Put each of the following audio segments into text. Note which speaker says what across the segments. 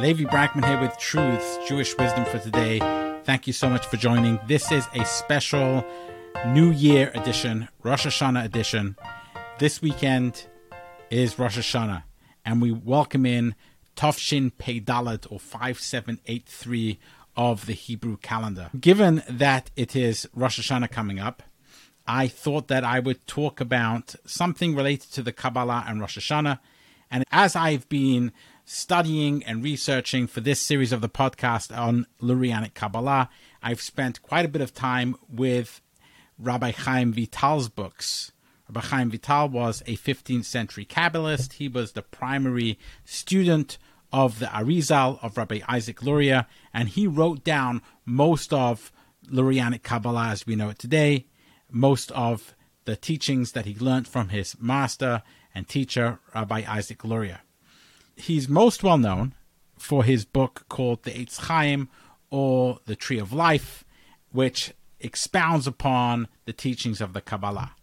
Speaker 1: Levi Brackman here with Truths, Jewish Wisdom for today. Thank you so much for joining. This is a special New Year edition, Rosh Hashanah edition. This weekend is Rosh Hashanah, and we welcome in Tovshin Peidalet or 5783 of the Hebrew calendar. Given that it is Rosh Hashanah coming up, I thought that I would talk about something related to the Kabbalah and Rosh Hashanah. And as I've been studying and researching for this series of the podcast on Lurianic Kabbalah, I've spent quite a bit of time with Rabbi Chaim Vital's books. Rabbi Chaim Vital was a 15th century Kabbalist. He was the primary student of the Arizal of Rabbi Isaac Luria, and he wrote down most of Lurianic Kabbalah as we know it today, most of the teachings that he learned from his master and teacher, Rabbi Isaac Luria he's most well known for his book called The Eitz Chaim or The Tree of Life, which expounds upon the teachings of the Kabbalah.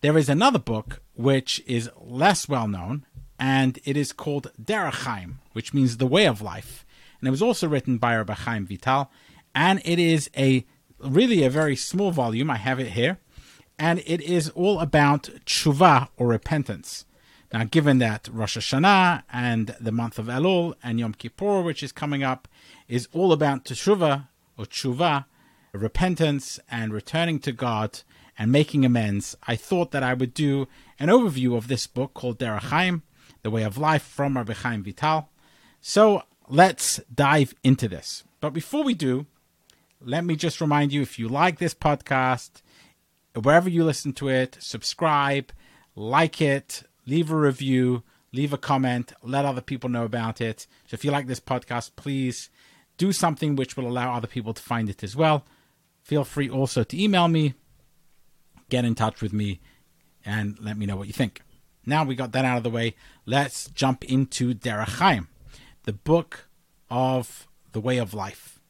Speaker 1: There is another book which is less well known, and it is called Derech Chaim, which means the way of life. And it was also written by Rabbi Chaim Vital, and it is a really a very small volume. I have it here, and it is all about tshuva or repentance. Now, given that Rosh Hashanah and the month of Elul and Yom Kippur, which is coming up, is all about Teshuvah or Tshuva, repentance and returning to God and making amends, I thought that I would do an overview of this book called Derech The Way of Life from Rabbi Chaim Vital. So let's dive into this. But before we do, let me just remind you if you like this podcast, wherever you listen to it, subscribe, like it, leave a review, leave a comment, let other people know about it. So if you like this podcast, please do something which will allow other people to find it as well. Feel free also to email me, get in touch with me, and let me know what you think. Now we got that out of the way, let's jump into Derech the book of the way of life.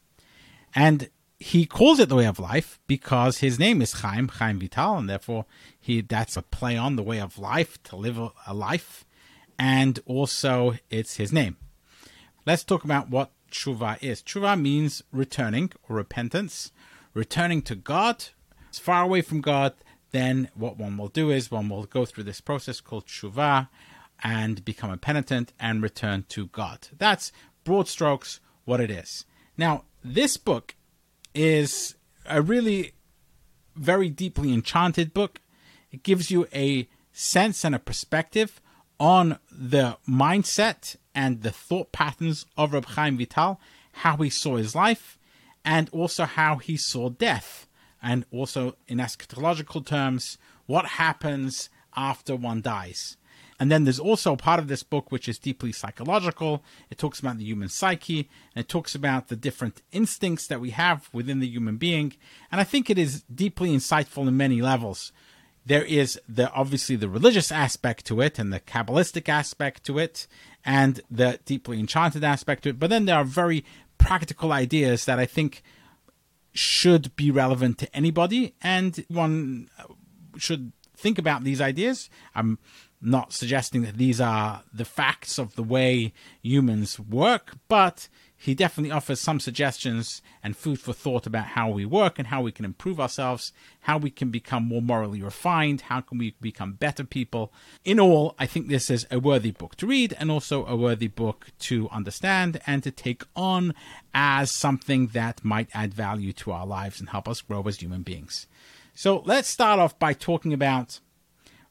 Speaker 1: And he calls it the way of life because his name is Chaim, Chaim Vital, and therefore he that's a play on the way of life to live a, life, and also it's his name. Let's talk about what tshuva is. Tshuva means returning or repentance, returning to God, as far away from God. Then what one will do is one will go through this process called tshuva and become a penitent and return to God. That's broad strokes what it is. Now, this book is a really very deeply enchanted book. It gives you a sense and a perspective on the mindset and the thought patterns of Reb Chaim Vital, how he saw his life, and also how he saw death, and also in eschatological terms, what happens after one dies. And then there's also part of this book which is deeply psychological. It talks about the human psyche and it talks about the different instincts that we have within the human being. And I think it is deeply insightful in many levels. There is the obviously the religious aspect to it and the Kabbalistic aspect to it and the deeply enchanted aspect to it. But then there are very practical ideas that I think should be relevant to anybody and one should think about these ideas. I'm not suggesting that these are the facts of the way humans work, but he definitely offers some suggestions and food for thought about how we work and how we can improve ourselves, how we can become more morally refined, how can we become better people. In all, I think this is a worthy book to read and also a worthy book to understand and to take on as something that might add value to our lives and help us grow as human beings. So let's start off by talking about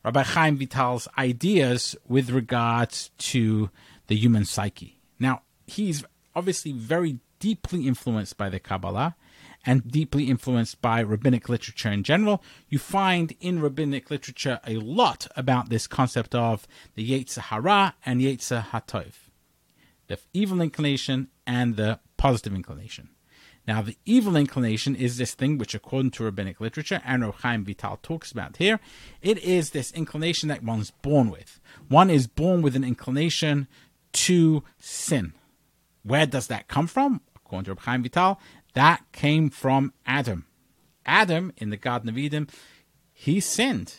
Speaker 1: Rabbi Chaim Vital's ideas with regards to the human psyche. Now, he's obviously very deeply influenced by the Kabbalah and deeply influenced by rabbinic literature in general. You find in rabbinic literature a lot about this concept of the Yetzer Hara and Yetzer Hatov, the evil inclination and the positive inclination. Now, the evil inclination is this thing which, according to rabbinic literature, and Chaim Vital talks about here, it is this inclination that one's born with. One is born with an inclination to sin. Where does that come from? According to Rav Chaim Vital, that came from Adam. Adam, in the Garden of Eden, he sinned.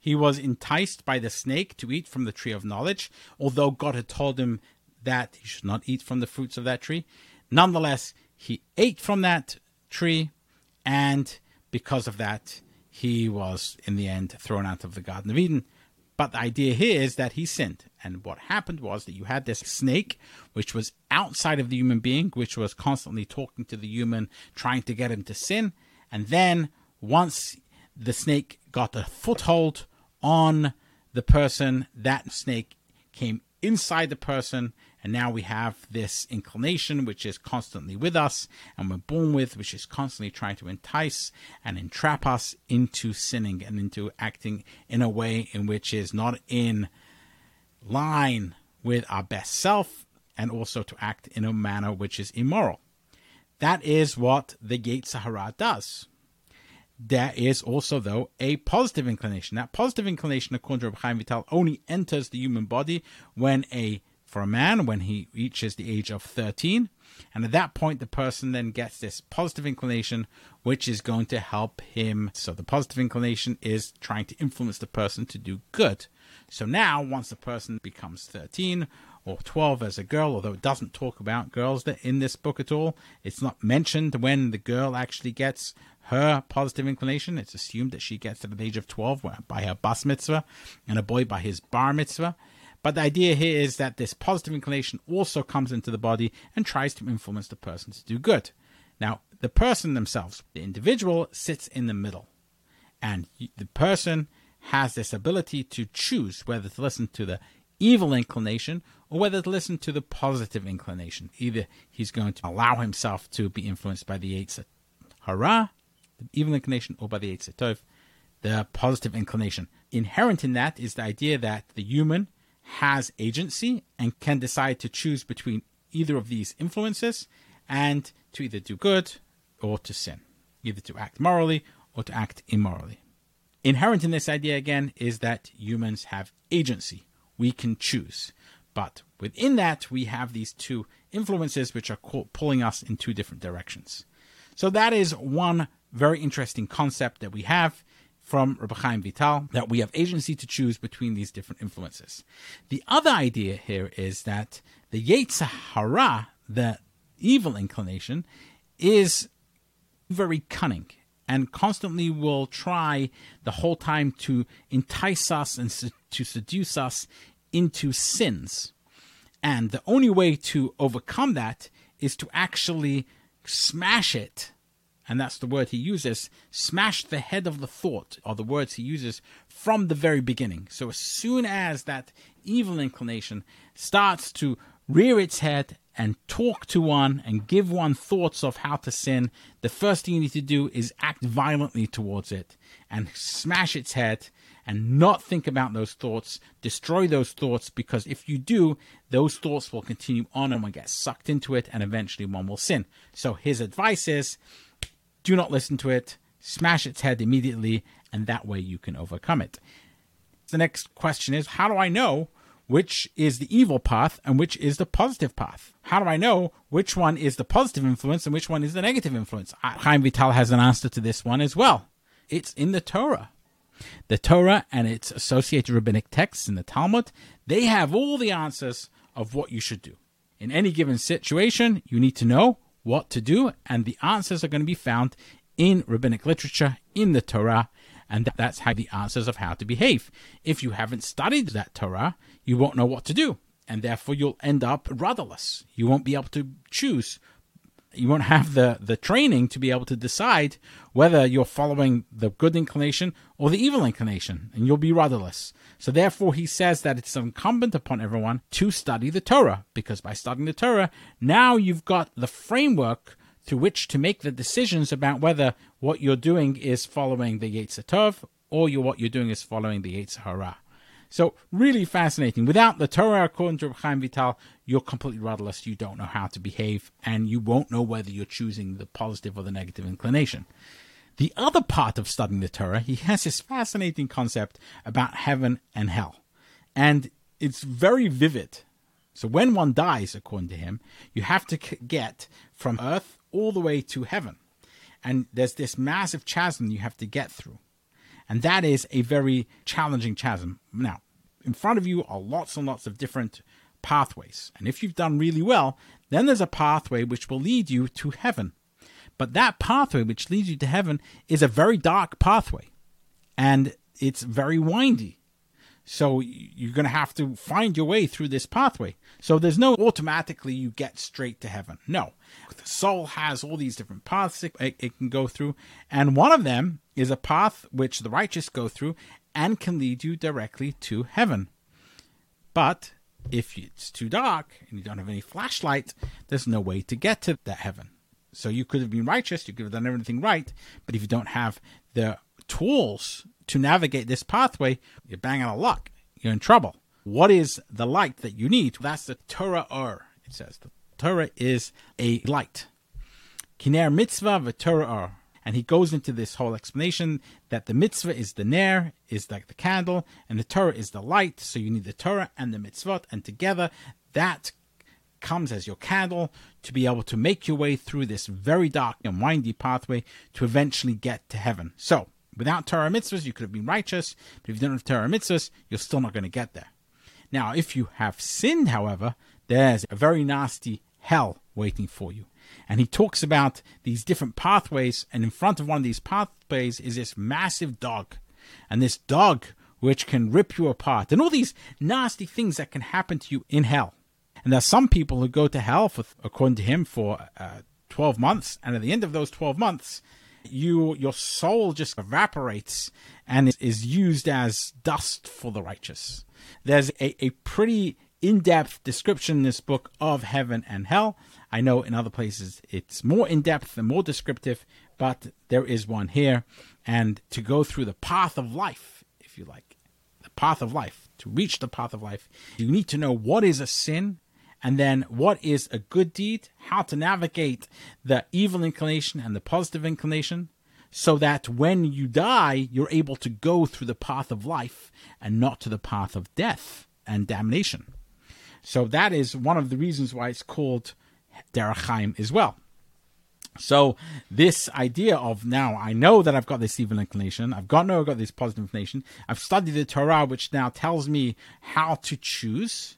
Speaker 1: He was enticed by the snake to eat from the tree of knowledge, although God had told him that he should not eat from the fruits of that tree. Nonetheless, he ate from that tree, and because of that, he was in the end thrown out of the Garden of Eden. But the idea here is that he sinned. And what happened was that you had this snake, which was outside of the human being, which was constantly talking to the human, trying to get him to sin. And then once the snake got a foothold on the person, that snake came inside the person and now we have this inclination which is constantly with us and we're born with, which is constantly trying to entice and entrap us into sinning and into acting in a way in which is not in line with our best self and also to act in a manner which is immoral. That is what the Yetzer Hara does. There is also, though, a positive inclination. That positive inclination, according to Rabbi Chaim Vital, only enters the human body when a for a man when he reaches the age of 13. And at that point, the person then gets this positive inclination, which is going to help him. So, the positive inclination is trying to influence the person to do good. So, now, once the person becomes 13 or 12 as a girl, although it doesn't talk about girls in this book at all, it's not mentioned when the girl actually gets her positive inclination. It's assumed that she gets it at the age of 12 by her bas mitzvah and a boy by his bar mitzvah. But the idea here is that this positive inclination also comes into the body and tries to influence the person to do good. Now, the person themselves, the individual, sits in the middle. And the person has this ability to choose whether to listen to the evil inclination or whether to listen to the positive inclination. Either he's going to allow himself to be influenced by the Yetzer Hara, the evil inclination, or by the Yetzer Tov, the positive inclination. Inherent in that is the idea that the human has agency and can decide to choose between either of these influences and to either do good or to sin, either to act morally or to act immorally. Inherent in this idea, again, is that humans have agency. We can choose. But within that, we have these two influences which are pulling us in two different directions. So that is one very interesting concept that we have from Rabbi Chaim Vital that we have agency to choose between these different influences. The other idea here is that the Yetzer Hara, the evil inclination, is very cunning and constantly will try the whole time to entice us and to seduce us into sins. And the only way to overcome that is to actually smash it and that's the word he uses, smash the head of the thought, are the words he uses from the very beginning. So as soon as that evil inclination starts to rear its head and talk to one and give one thoughts of how to sin, the first thing you need to do is act violently towards it and smash its head and not think about those thoughts, destroy those thoughts, because if you do, those thoughts will continue on and one gets sucked into it and eventually one will sin. So his advice is do not listen to it, smash its head immediately, and that way you can overcome it. The next question is How do I know which is the evil path and which is the positive path? How do I know which one is the positive influence and which one is the negative influence? Uh, Chaim Vital has an answer to this one as well. It's in the Torah. The Torah and its associated rabbinic texts in the Talmud, they have all the answers of what you should do. In any given situation, you need to know what to do, and the answers are going to be found in rabbinic literature, in the Torah, and that's how the answers of how to behave. If you haven't studied that Torah, you won't know what to do, and therefore you'll end up rudderless. You won't be able to choose you won't have the, the training to be able to decide whether you're following the good inclination or the evil inclination, and you'll be rudderless. So, therefore, he says that it's incumbent upon everyone to study the Torah, because by studying the Torah, now you've got the framework through which to make the decisions about whether what you're doing is following the Yetzer Tov or what you're doing is following the Yetzer Hara. So really fascinating. Without the Torah, according to Chaim Vital, you're completely rudderless. You don't know how to behave, and you won't know whether you're choosing the positive or the negative inclination. The other part of studying the Torah, he has this fascinating concept about heaven and hell. And it's very vivid. So when one dies, according to him, you have to get from earth all the way to heaven. And there's this massive chasm you have to get through. And that is a very challenging chasm. Now, in front of you are lots and lots of different pathways. And if you've done really well, then there's a pathway which will lead you to heaven. But that pathway which leads you to heaven is a very dark pathway and it's very windy. So you're going to have to find your way through this pathway. So there's no automatically you get straight to heaven. No. The soul has all these different paths it, it, can go through. And one of them is a path which the righteous go through and can lead you directly to heaven. But if it's too dark and you don't have any flashlight, there's no way to get to that heaven. So you could have been righteous, you could have done everything right, but if you don't have the tools to navigate this pathway, you're bang of luck. You're in trouble. What is the light that you need? That's the Torah Ur. It says the Torah is a light. Ki ner mitzvah v'Torah Ur. And he goes into this whole explanation that the mitzvah is the ner, is like the candle, and the Torah is the light. So you need the Torah and the mitzvot, and together that comes as your candle to be able to make your way through this very dark and windy pathway to eventually get to heaven. So Without Torah mitzvahs, you could have been righteous, but if you don't have Torah mitzvahs, you're still not going to get there. Now, if you have sinned, however, there's a very nasty hell waiting for you. And he talks about these different pathways, and in front of one of these pathways is this massive dog. And this dog, which can rip you apart, and all these nasty things that can happen to you in hell. And there's some people who go to hell, for, according to him, for uh, 12 months, and at the end of those 12 months, you your soul just evaporates and is used as dust for the righteous. There's a, a pretty in-depth description in this book of heaven and hell. I know in other places it's more in-depth and more descriptive, but there is one here. And to go through the path of life, if you like, the path of life, to reach the path of life, you need to know what is a sin and then what is a good deed, how to navigate the evil inclination and the positive inclination, so that when you die, you're able to go through the path of life and not to the path of death and damnation. So that is one of the reasons why it's called Derech as well. So this idea of now I know that I've got this evil inclination, I've got no, I've got this positive inclination, I've studied the Torah, which now tells me how to choose,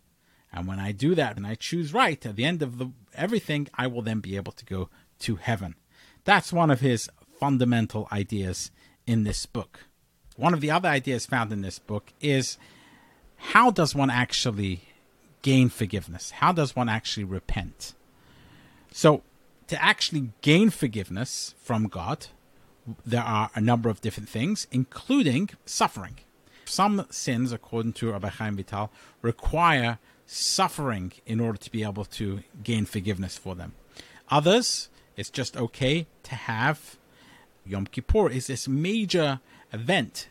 Speaker 1: and when I do that and I choose right at the end of the, everything, I will then be able to go to heaven. That's one of his fundamental ideas in this book. One of the other ideas found in this book is how does one actually gain forgiveness? How does one actually repent? So, to actually gain forgiveness from God, there are a number of different things, including suffering. Some sins, according to Rabbi Chaim Vital, require suffering in order to be able to gain forgiveness for them. Others, it's just okay to have Yom Kippur is this major event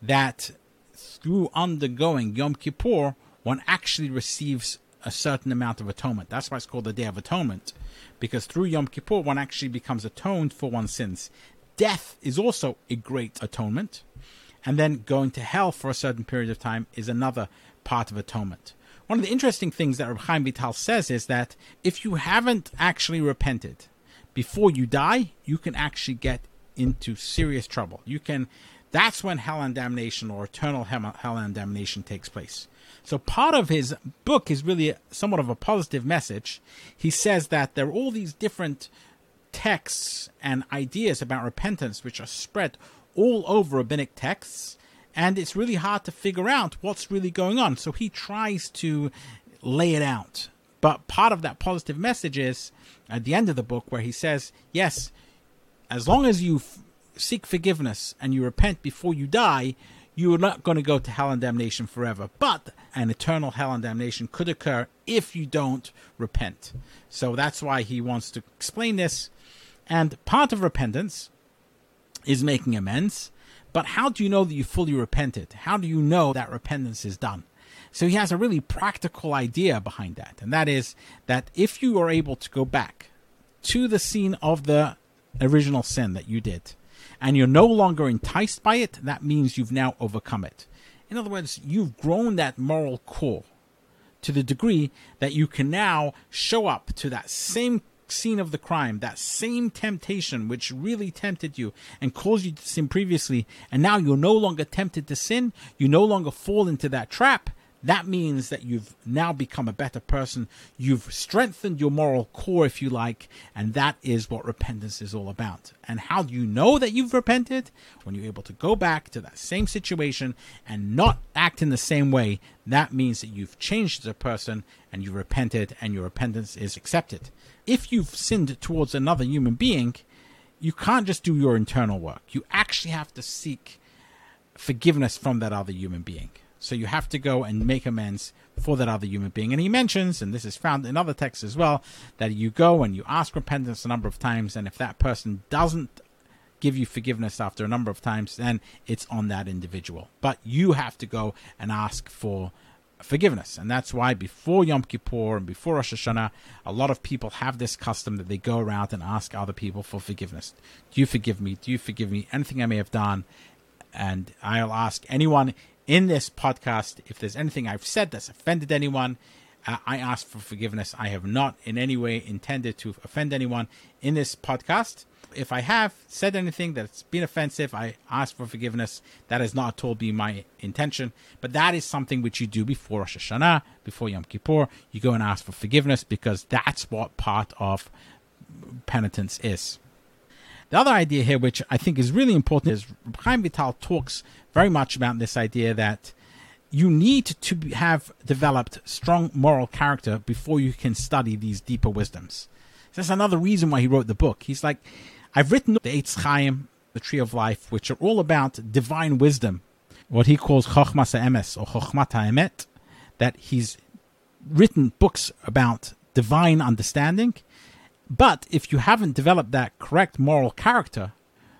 Speaker 1: that through undergoing Yom Kippur, one actually receives a certain amount of atonement. That's why it's called the Day of Atonement, because through Yom Kippur, one actually becomes atoned for one's sins. Death is also a great atonement, and then going to hell for a certain period of time is another part of atonement. One of the interesting things that Reb Chaim Vital says is that if you haven't actually repented before you die, you can actually get into serious trouble. You can that's when hell and damnation or eternal hell and damnation takes place. So part of his book is really somewhat of a positive message. He says that there are all these different texts and ideas about repentance which are spread all over rabbinic texts and it's really hard to figure out what's really going on. So he tries to lay it out. But part of that positive message is at the end of the book where he says, yes, as long as you seek forgiveness and you repent before you die, you are not going to go to hell and damnation forever. But an eternal hell and damnation could occur if you don't repent. So that's why he wants to explain this. And part of repentance is making amends. But how do you know that you fully repented? How do you know that repentance is done? So he has a really practical idea behind that. And that is that if you are able to go back to the scene of the original sin that you did, and you're no longer enticed by it, that means you've now overcome it. In other words, you've grown that moral core to the degree that you can now show up to that same scene of the crime, that same temptation which really tempted you and caused you to sin previously, and now you're no longer tempted to sin, you no longer fall into that trap, that means that you've now become a better person. You've strengthened your moral core, if you like, and that is what repentance is all about. And how do you know that you've repented? When you're able to go back to that same situation and not act in the same way, that means that you've changed as a person and you've repented and your repentance is accepted. If you've sinned towards another human being, you can't just do your internal work. You actually have to seek forgiveness from that other human being. So you have to go and make amends for that other human being. And he mentions, and this is found in other texts as well, that you go and you ask repentance a number of times, and if that person doesn't give you forgiveness after a number of times, then it's on that individual. But you have to go and ask for forgiveness. And that's why before Yom Kippur and before Rosh Hashanah, a lot of people have this custom that they go around and ask other people for forgiveness. Do you forgive me? Do you forgive me? Anything I may have done? And I'll ask anyone in this podcast, if there's anything I've said that's offended anyone, uh, I ask for forgiveness. I have not in any way intended to offend anyone in this podcast. If I have said anything that's been offensive, I ask for forgiveness. That has not at all been my intention. But that is something which you do before Rosh Hashanah, before Yom Kippur. You go and ask for forgiveness because that's what part of penitence is. The other idea here, which I think is really important, is Chaim Vital talks very much about this idea that you need to have developed strong moral character before you can study these deeper wisdoms. That's another reason why he wrote the book. He's like, I've written the Eitz Chaim, the Tree of Life, which are all about divine wisdom, what he calls Chochmas Emes or Chochmat Emet, that he's written books about divine understanding. But if you haven't developed that correct moral character,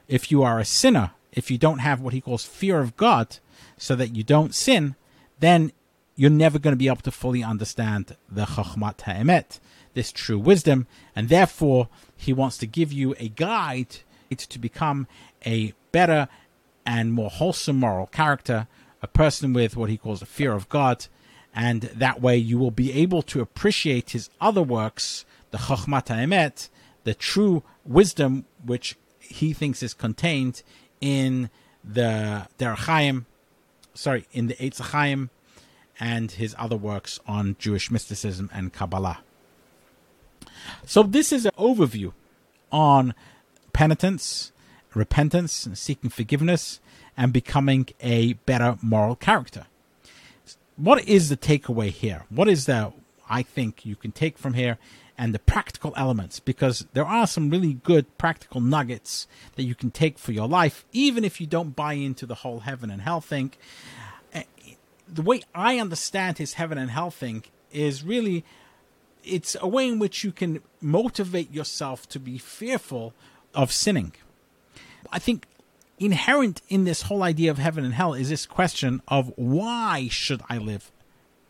Speaker 1: if you are a sinner, if you don't have what he calls fear of God, so that you don't sin, then you're never going to be able to fully understand the Chachmat Ha'emet, this true wisdom, and therefore he wants to give you a guide to become a better and more wholesome moral character, a person with what he calls a fear of God, and that way you will be able to appreciate his other works, the Chachmat Ha'emet, the true wisdom which he thinks is contained in the Der Chaim, sorry, in the Eitz and his other works on Jewish mysticism and Kabbalah. So this is an overview on penitence, repentance, seeking forgiveness, and becoming a better moral character. What is the takeaway here? What is the I think you can take from here and the practical elements because there are some really good practical nuggets that you can take for your life, even if you don't buy into the whole heaven and hell thing. Eh, the way I understand his heaven and hell thing is really it's a way in which you can motivate yourself to be fearful of sinning. I think inherent in this whole idea of heaven and hell is this question of why should I live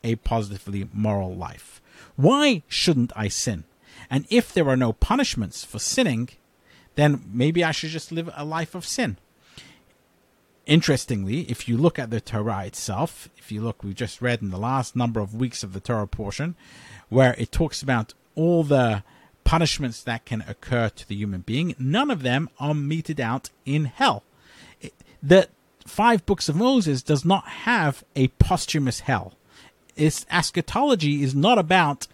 Speaker 1: a positively moral life? Why shouldn't I sin? And if there are no punishments for sinning, then maybe I should just live a life of sin. Interestingly, if you look at the Torah itself, if you look, we've just read in the last number of weeks of the Torah portion, where it talks about all the punishments that can occur to the human being, none of them are meted out in hell. The five books of Moses does not have a posthumous hell is eschatology is not about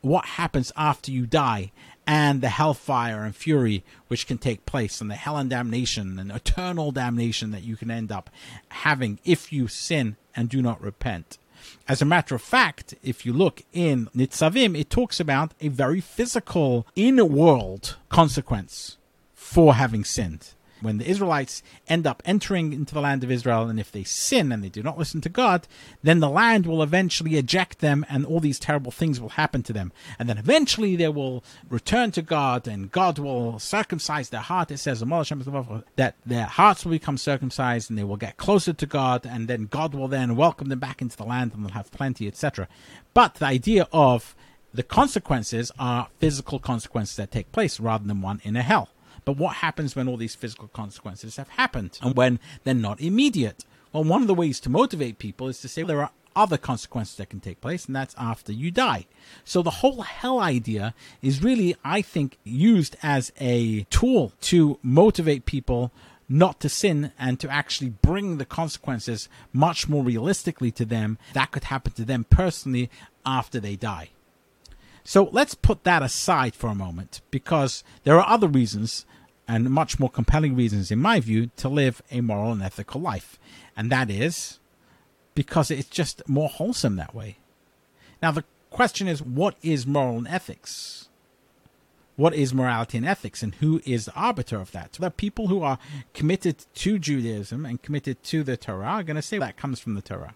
Speaker 1: what happens after you die and the hellfire and fury which can take place and the hell and damnation and eternal damnation that you can end up having if you sin and do not repent. As a matter of fact, if you look in Nitzavim, it talks about a very physical in world consequence for having sinned when the Israelites end up entering into the land of Israel, and if they sin and they do not listen to God, then the land will eventually eject them, and all these terrible things will happen to them. And then eventually they will return to God, and God will circumcise their heart. It says that their hearts will become circumcised, and they will get closer to God, and then God will then welcome them back into the land, and they'll have plenty, etc. But the idea of the consequences are physical consequences that take place rather than one in a hell. But what happens when all these physical consequences have happened and when they're not immediate? Well, one of the ways to motivate people is to say there are other consequences that can take place, and that's after you die. So the whole hell idea is really, I think, used as a tool to motivate people not to sin and to actually bring the consequences much more realistically to them that could happen to them personally after they die. So let's put that aside for a moment because there are other reasons and much more compelling reasons, in my view, to live a moral and ethical life. And that is because it's just more wholesome that way. Now, the question is what is moral and ethics? What is morality and ethics, and who is the arbiter of that? So, the people who are committed to Judaism and committed to the Torah are going to say that comes from the Torah.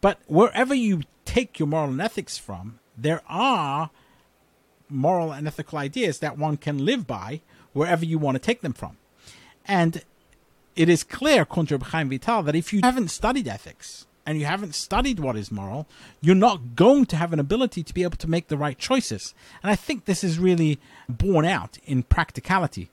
Speaker 1: But wherever you take your moral and ethics from, there are moral and ethical ideas that one can live by wherever you want to take them from. And it is clear, to Chaim Vital, that if you haven't studied ethics and you haven't studied what is moral, you're not going to have an ability to be able to make the right choices. And I think this is really borne out in practicality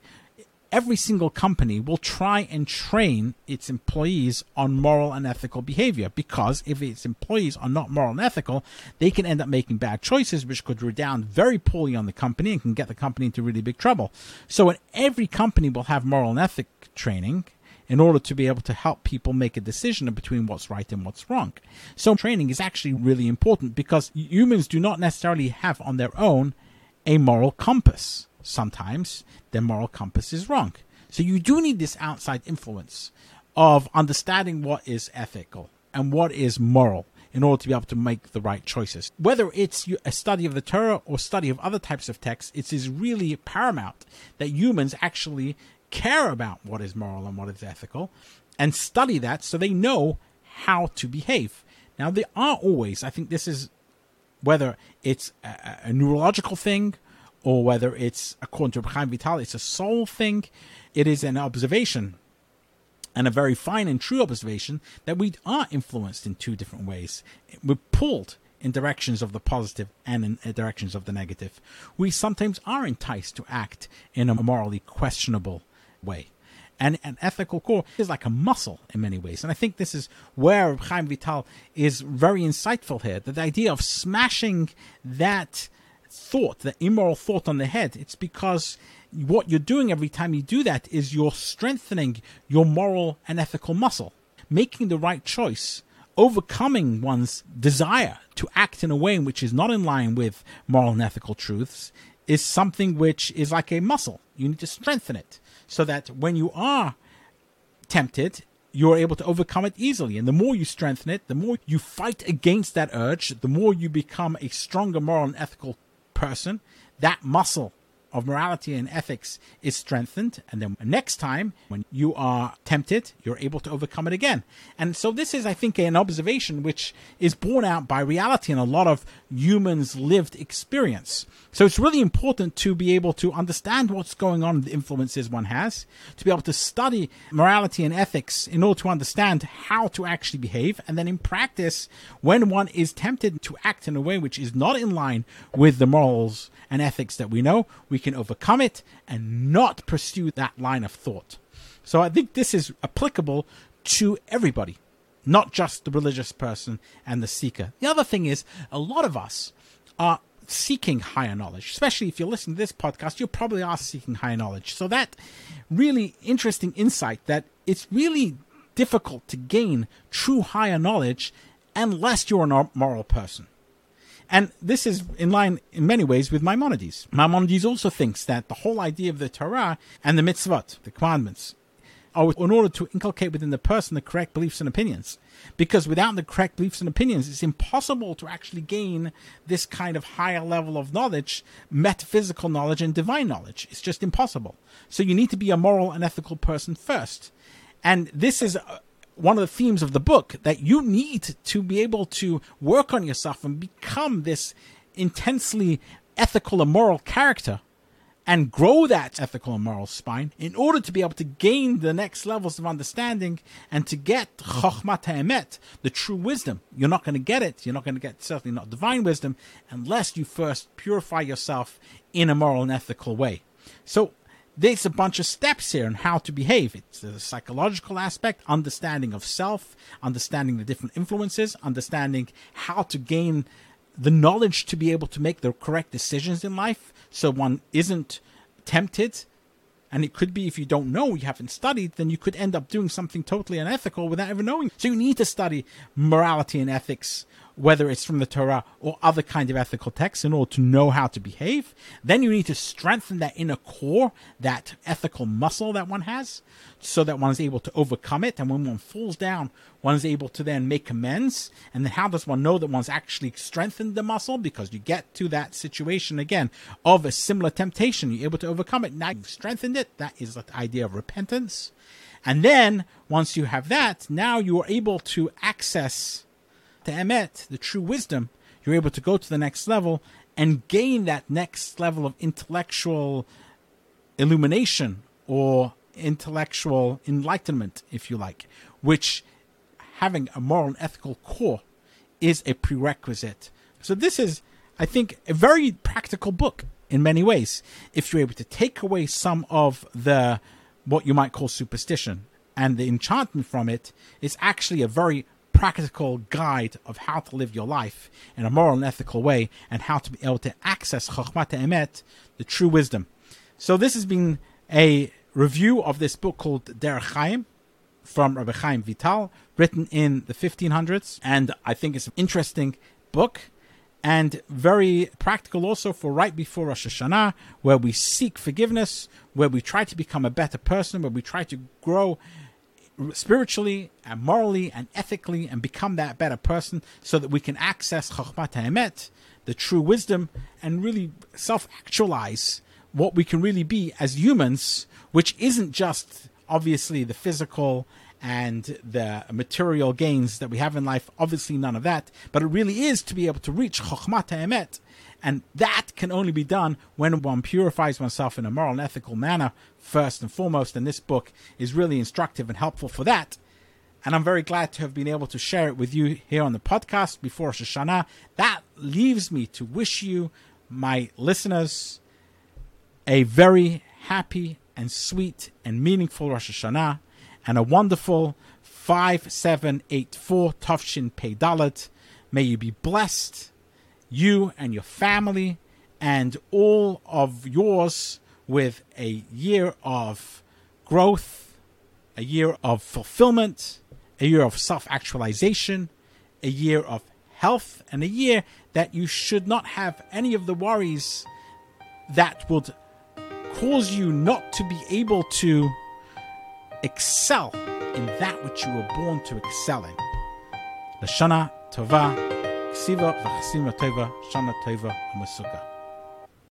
Speaker 1: every single company will try and train its employees on moral and ethical behavior because if its employees are not moral and ethical, they can end up making bad choices, which could redound very poorly on the company and can get the company into really big trouble. So, every company will have moral and ethic training in order to be able to help people make a decision between what's right and what's wrong. So, training is actually really important because humans do not necessarily have on their own a moral compass sometimes their moral compass is wrong. So you do need this outside influence of understanding what is ethical and what is moral in order to be able to make the right choices. Whether it's a study of the Torah or study of other types of texts, it is really paramount that humans actually care about what is moral and what is ethical and study that so they know how to behave. Now, there are always, I think this is whether it's a, a neurological thing or whether it's according to Chaim Vital, it's a soul thing. It is an observation, and a very fine and true observation that we are influenced in two different ways. We're pulled in directions of the positive and in uh, directions of the negative. We sometimes are enticed to act in a morally questionable way. And an ethical core is like a muscle in many ways. And I think this is where Chaim Vital is very insightful here. That the idea of smashing that thought, the immoral thought on the head. It's because what you're doing every time you do that is you're strengthening your moral and ethical muscle, making the right choice, overcoming one's desire to act in a way which is not in line with moral and ethical truths is something which is like a muscle. You need to strengthen it so that when you are tempted, you're able to overcome it easily. And the more you strengthen it, the more you fight against that urge, the more you become a stronger moral and ethical person, that muscle of morality and ethics is strengthened. And then next time, when you are tempted, you're able to overcome it again. And so this is, I think, an observation which is borne out by reality and a lot of humans' lived experience. So it's really important to be able to understand what's going on, the influences one has, to be able to study morality and ethics in order to understand how to actually behave. And then in practice, when one is tempted to act in a way which is not in line with the morals and ethics that we know, we can overcome it and not pursue that line of thought. So I think this is applicable to everybody, not just the religious person and the seeker. The other thing is, a lot of us are seeking higher knowledge, especially if you're listening to this podcast, you probably are seeking higher knowledge. So that really interesting insight that it's really difficult to gain true higher knowledge unless you're a moral person. And this is in line in many ways with Maimonides. Maimonides also thinks that the whole idea of the Torah and the mitzvot, the commandments, are in order to inculcate within the person the correct beliefs and opinions. Because without the correct beliefs and opinions, it's impossible to actually gain this kind of higher level of knowledge, metaphysical knowledge and divine knowledge. It's just impossible. So you need to be a moral and ethical person first. And this is one of the themes of the book that you need to be able to work on yourself and become this intensely ethical and moral character and grow that ethical and moral spine in order to be able to gain the next levels of understanding and to get emet, the true wisdom. You're not going to get it. You're not going to get certainly not divine wisdom unless you first purify yourself in a moral and ethical way. So there's a bunch of steps here on how to behave. It's the psychological aspect, understanding of self, understanding the different influences, understanding how to gain the knowledge to be able to make the correct decisions in life so one isn't tempted And it could be if you don't know, you haven't studied, then you could end up doing something totally unethical without ever knowing. So you need to study morality and ethics whether it's from the Torah or other kind of ethical texts in order to know how to behave. Then you need to strengthen that inner core, that ethical muscle that one has, so that one is able to overcome it. And when one falls down, one is able to then make amends. And then how does one know that one's actually strengthened the muscle? Because you get to that situation again of a similar temptation. You're able to overcome it. Now you've strengthened it. That is the idea of repentance. And then once you have that, now you are able to access the emet, the true wisdom, you're able to go to the next level and gain that next level of intellectual illumination or intellectual enlightenment, if you like, which having a moral and ethical core is a prerequisite. So this is, I think, a very practical book in many ways. If you're able to take away some of the what you might call superstition and the enchantment from it, it's actually a very practical guide of how to live your life in a moral and ethical way and how to be able to access Chokhmat Emet, the true wisdom. So this has been a review of this book called Derech Chaim from Rabbi Chaim Vital, written in the 1500s. And I think it's an interesting book and very practical also for right before Rosh Hashanah, where we seek forgiveness, where we try to become a better person, where we try to grow spiritually and morally and ethically and become that better person so that we can access Chokhmat Emet, the true wisdom, and really self actualize what we can really be as humans, which isn't just obviously the physical and the material gains that we have in life. Obviously, none of that, but it really is to be able to reach Chokhmat Emet and that can only be done when one purifies oneself in a moral and ethical manner, first and foremost. And this book is really instructive and helpful for that. And I'm very glad to have been able to share it with you here on the podcast before Rosh Hashanah. That leaves me to wish you, my listeners, a very happy and sweet and meaningful Rosh Hashanah and a wonderful 5784 Tafshin Pei Dalet. May you be blessed you and your family and all of yours with a year of growth, a year of fulfillment, a year of self actualization, a year of health, and a year that you should not have any of the worries that would cause you not to be able to excel in that which you were born to excel in. Lashana Tova סיבה וחסים לטבע, שנה טבע המסוגה.